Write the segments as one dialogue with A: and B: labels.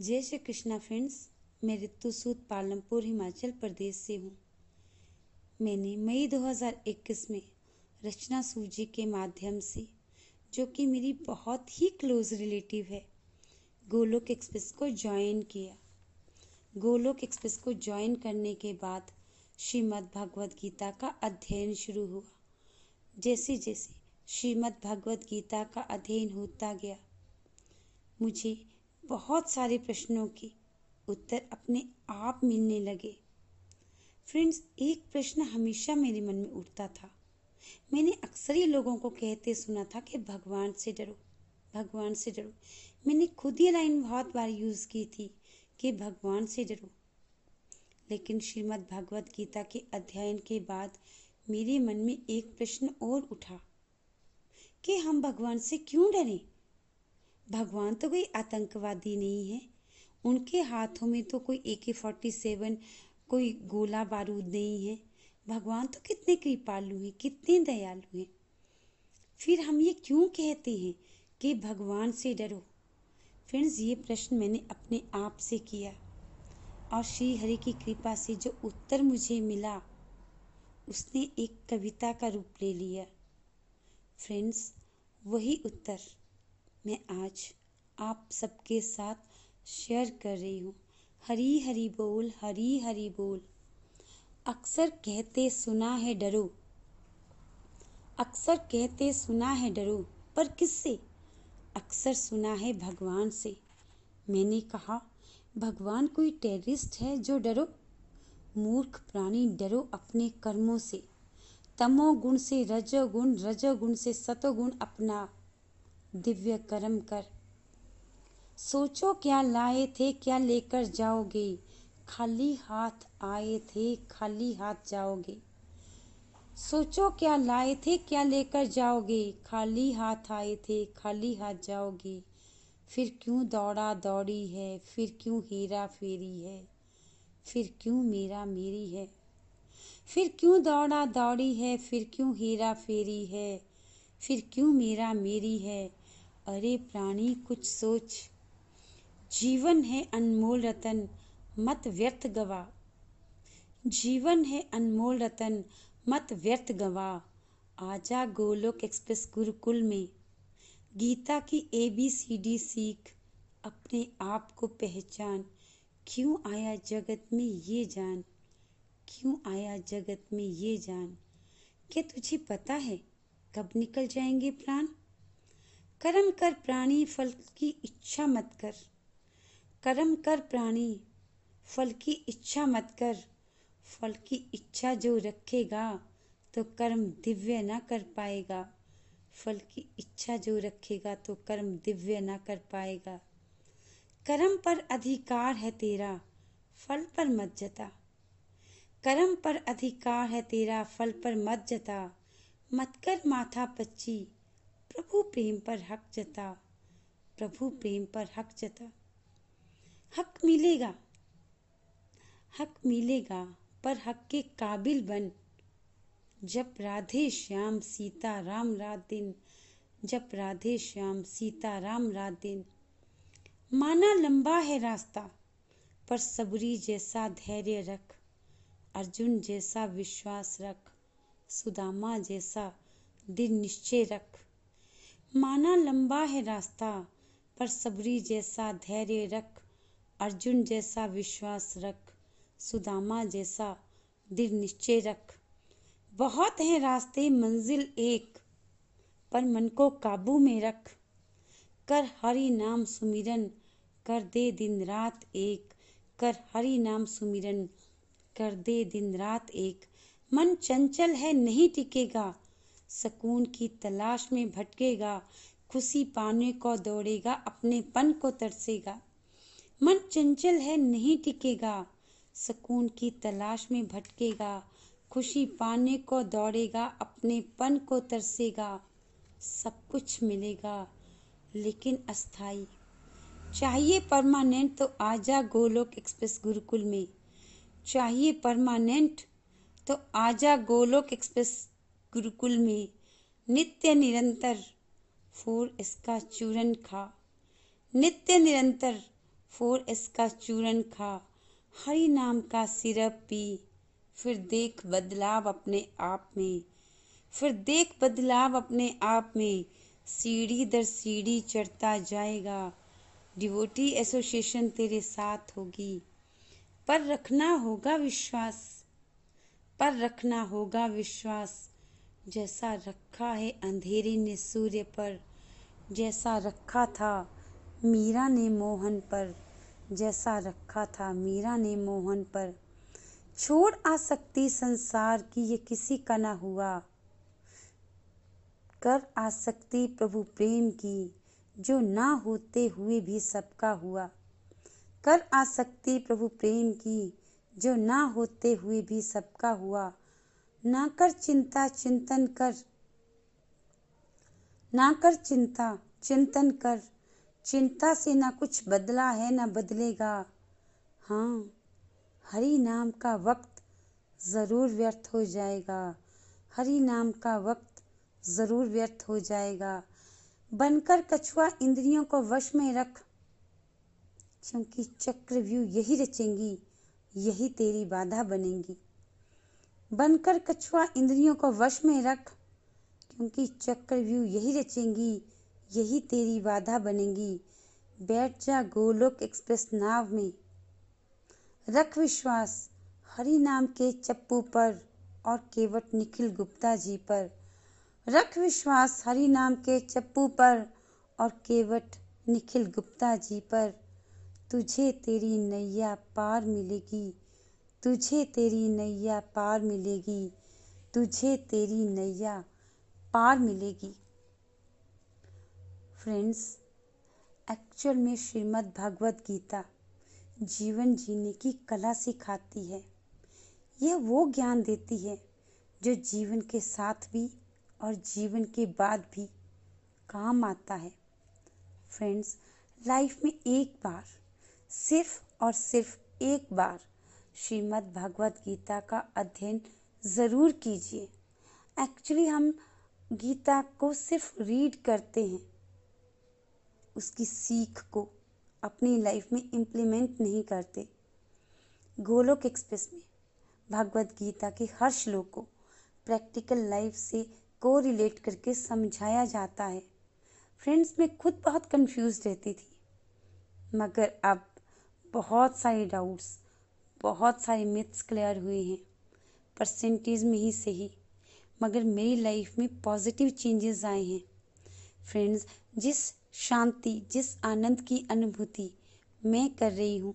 A: जय श्री कृष्णा फ्रेंड्स, मैं रितु सूद पालमपुर, हिमाचल प्रदेश से हूँ। मैंने मई 2021 में रचना सूजी के माध्यम से, जो कि मेरी बहुत ही क्लोज रिलेटिव है, गोलोक एक्सप्रेस को ज्वाइन किया। गोलोक एक्सप्रेस को ज्वाइन करने के बाद श्रीमद् भगवद गीता का अध्ययन शुरू हुआ। जैसे जैसे श्रीमद् भगवद गीता का अध्ययन होता गया, मुझे बहुत सारे प्रश्नों के उत्तर अपने आप मिलने लगे। फ्रेंड्स, एक प्रश्न हमेशा मेरे मन में उठता था। मैंने अक्सर ही लोगों को कहते सुना था कि भगवान से डरो, भगवान से डरो। मैंने खुद ये लाइन बहुत बार यूज़ की थी कि भगवान से डरो। लेकिन श्रीमद् भगवत गीता के अध्ययन के बाद मेरे मन में एक प्रश्न और उठा कि हम भगवान से क्यों डरें? भगवान तो कोई आतंकवादी नहीं है। उनके हाथों में तो कोई ए के फोर्टी सेवन कोई गोला बारूद नहीं है। भगवान तो कितने कृपालु हैं, कितने दयालु हैं। फिर हम ये क्यों कहते हैं कि भगवान से डरो? फ्रेंड्स ये प्रश्न मैंने अपने आप से किया। और श्री हरि की कृपा से जो उत्तर मुझे मिला, उसने एक कविता का रूप ले लिया। फ्रेंड्स वही उत्तर। मैं आज आप सबके साथ शेयर कर रही हूँ। हरी हरी बोल, हरी हरी बोल। अक्सर कहते सुना है डरो। अक्सर कहते सुना है डरो, पर किससे? अक्सर सुना है भगवान से। मैंने कहा, भगवान कोई टेररिस्ट है जो डरो? मूर्ख प्राणी डरो अपने कर्मों से। तमोगुण से रजोगुण रजोगुण से सतोगुण अपना दिव्य कर्म कर। सोचो क्या लाए थे, क्या लेकर जाओगे। खाली हाथ आए थे, खाली हाथ जाओगे। सोचो क्या लाए थे, क्या लेकर जाओगे। खाली हाथ आए थे, खाली हाथ जाओगे। फिर क्यों दौड़ा दौड़ी है, फिर क्यों हीरा फेरी है। फिर क्यों मेरा मेरी है। फिर क्यों दौड़ा दौड़ी है, फिर क्यों हीरा फेरी है। फिर क्यों मेरा मेरी है। अरे प्राणी, कुछ सोच। जीवन है अनमोल रतन, मत व्यर्थ गवा जीवन है अनमोल रतन, मत व्यर्थ गवा आजा गोलोक एक्सप्रेस गुरुकुल में। गीता की ए बी सी डी सीख, अपने आप को पहचान। क्यों आया जगत में ये जान? क्यों आया जगत में ये जान? क्या तुझे पता है कब निकल जाएँगे प्राण? कर्म कर प्राणी, फल की इच्छा मत कर। कर्म कर प्राणी, फल की इच्छा मत कर। फल की इच्छा जो रखेगा तो कर्म दिव्य ना कर पाएगा। फल की इच्छा जो रखेगा तो कर्म दिव्य ना कर पाएगा। कर्म पर अधिकार है तेरा, फल पर मत जता। कर्म पर अधिकार है तेरा, फल पर मत जता। मत कर माथा पच्ची प्रभु प्रेम पर हक जता, प्रभु प्रेम पर हक जता। हक मिलेगा हक मिलेगा, पर हक के काबिल बन। जब राधे श्याम, सीता राम रात दिन। जब राधे श्याम, सीता राम रात दिन। माना लंबा है रास्ता, पर सबरी जैसा धैर्य रख। अर्जुन जैसा विश्वास रख, सुदामा जैसा दिन निश्चय रख। माना लंबा है रास्ता, पर सबरी जैसा धैर्य रख, अर्जुन जैसा विश्वास रख, सुदामा जैसा दृढ़ निश्चय रख। बहुत है रास्ते, मंजिल एक, पर मन को काबू में रख। कर हरि नाम सुमिरन, कर दे दिन रात एक। कर हरि नाम सुमिरन, कर दे दिन रात एक। मन चंचल है, नहीं टिकेगा सुकून की तलाश में भटकेगा, खुशी पाने को दौड़ेगा अपने पन को तरसेगा। मन चंचल है, नहीं टिकेगा। सुकून की तलाश में भटकेगा, खुशी पाने को दौड़ेगा अपने पन को तरसेगा। सब कुछ मिलेगा, लेकिन अस्थाई। चाहिए परमानेंट तो आजा गोलोक एक्सप्रेस गुरुकुल में। चाहिए परमानेंट तो आजा गोलोक एक्सप्रेस गुरुकुल में नित्य निरंतर फोर इसका चूरन खा। नित्य निरंतर फोर इसका चूरन खा। हरि नाम का सिरप पी। फिर देख बदलाव अपने आप में। फिर देख बदलाव अपने आप में। सीढ़ी दर सीढ़ी चढ़ता जाएगा। डिवोटी एसोसिएशन तेरे साथ होगी। पर रखना होगा विश्वास। पर रखना होगा विश्वास। जैसा रखा है अंधेरे ने सूर्य पर, जैसा रखा था मीरा ने मोहन पर, जैसा रखा था मीरा ने मोहन पर। छोड़ आ सकती संसार की ये किसी का ना हुआ। कर आ सकती प्रभु प्रेम की, जो ना होते हुए भी सबका हुआ। कर आ सकती प्रभु प्रेम की, जो ना होते हुए भी सबका हुआ। ना कर चिंता, चिंतन कर। ना कर चिंता, चिंतन कर। चिंता से ना कुछ बदला है, ना बदलेगा। हाँ हरि नाम का वक्त ज़रूर व्यर्थ हो जाएगा। हरि नाम का वक्त ज़रूर व्यर्थ हो जाएगा। बनकर कछुआ इंद्रियों को वश में रख, क्योंकि चक्रव्यूह यही रचेंगी, यही तेरी बाधा बनेंगी। बनकर कछुआ इंद्रियों को वश में रख, क्योंकि चक्रव्यूह यही रचेंगी, यही तेरी बाधा बनेगी। बैठ जा गोलोक एक्सप्रेस नाव में। रख विश्वास, हरि नाम के चप्पू पर और केवट निखिल गुप्ता जी पर। रख विश्वास, हरि नाम के चप्पू पर और केवट निखिल गुप्ता जी पर। तुझे तेरी नैया पार मिलेगी। तुझे तेरी नैया पार मिलेगी, तुझे तेरी नैया पार मिलेगी। फ्रेंड्स एक्चुअल में श्रीमद् भगवत गीता जीवन जीने की कला सिखाती है। यह वो ज्ञान देती है जो जीवन के साथ भी और जीवन के बाद भी काम आता है। फ्रेंड्स लाइफ में एक बार, सिर्फ़ और सिर्फ़ एक बार श्रीमद् भगवत गीता का अध्ययन ज़रूर कीजिए। एक्चुअली हम गीता को सिर्फ़ रीड करते हैं। उसकी सीख को अपनी लाइफ में इम्प्लीमेंट नहीं करते। गोलोक एक्सप्रेस में भगवत गीता के हर श्लोक को प्रैक्टिकल लाइफ से को रिलेट करके समझाया जाता है। फ्रेंड्स मैं खुद बहुत कंफ्यूज रहती थी। मगर अब बहुत सारे डाउट्स बहुत सारे मिथ्स क्लियर हुए हैं। परसेंटेज में ही सही। मगर मेरी लाइफ में पॉजिटिव चेंजेस आए हैं। फ्रेंड्स जिस शांति, जिस आनंद की अनुभूति मैं कर रही हूँ,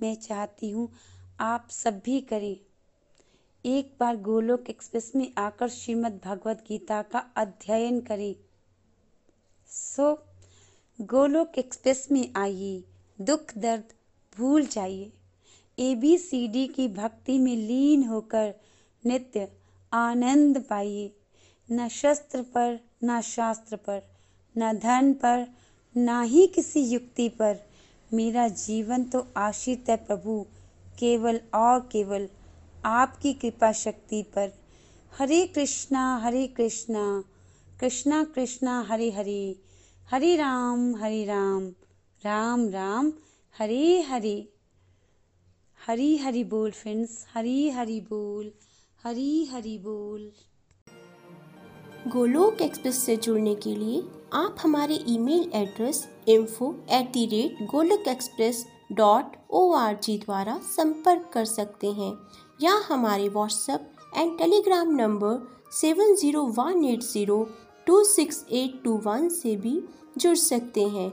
A: मैं चाहती हूँ आप सब भी करें। एक बार गोलोक एक्सप्रेस में आकर श्रीमद् भगवत गीता का अध्ययन करें। सो गोलोक एक्सप्रेस में आइए। दुख, दर्द भूल जाइए। ए बी सी डी की भक्ति में लीन होकर नित्य आनंद पाइए। न शस्त्र पर, न शास्त्र पर, न धन पर, ना ही किसी युक्ति पर। मेरा जीवन तो आश्रित है प्रभु, केवल और केवल आपकी कृपा शक्ति पर। हरे कृष्णा हरे कृष्णा कृष्णा कृष्णा, हरे हरे हरे राम हरे राम राम राम, हरे हरे। हरी हरी बोल फ्रेंड्स हरी हरी बोल, हरी हरी बोल।
B: गोलोक एक्सप्रेस से जुड़ने के लिए आप हमारे email address info at the rate Golok express dot O R G द्वारा संपर्क कर सकते हैं या हमारे WhatsApp and Telegram number seven zero one eight zero two six eight two one से भी जुड़ सकते हैं।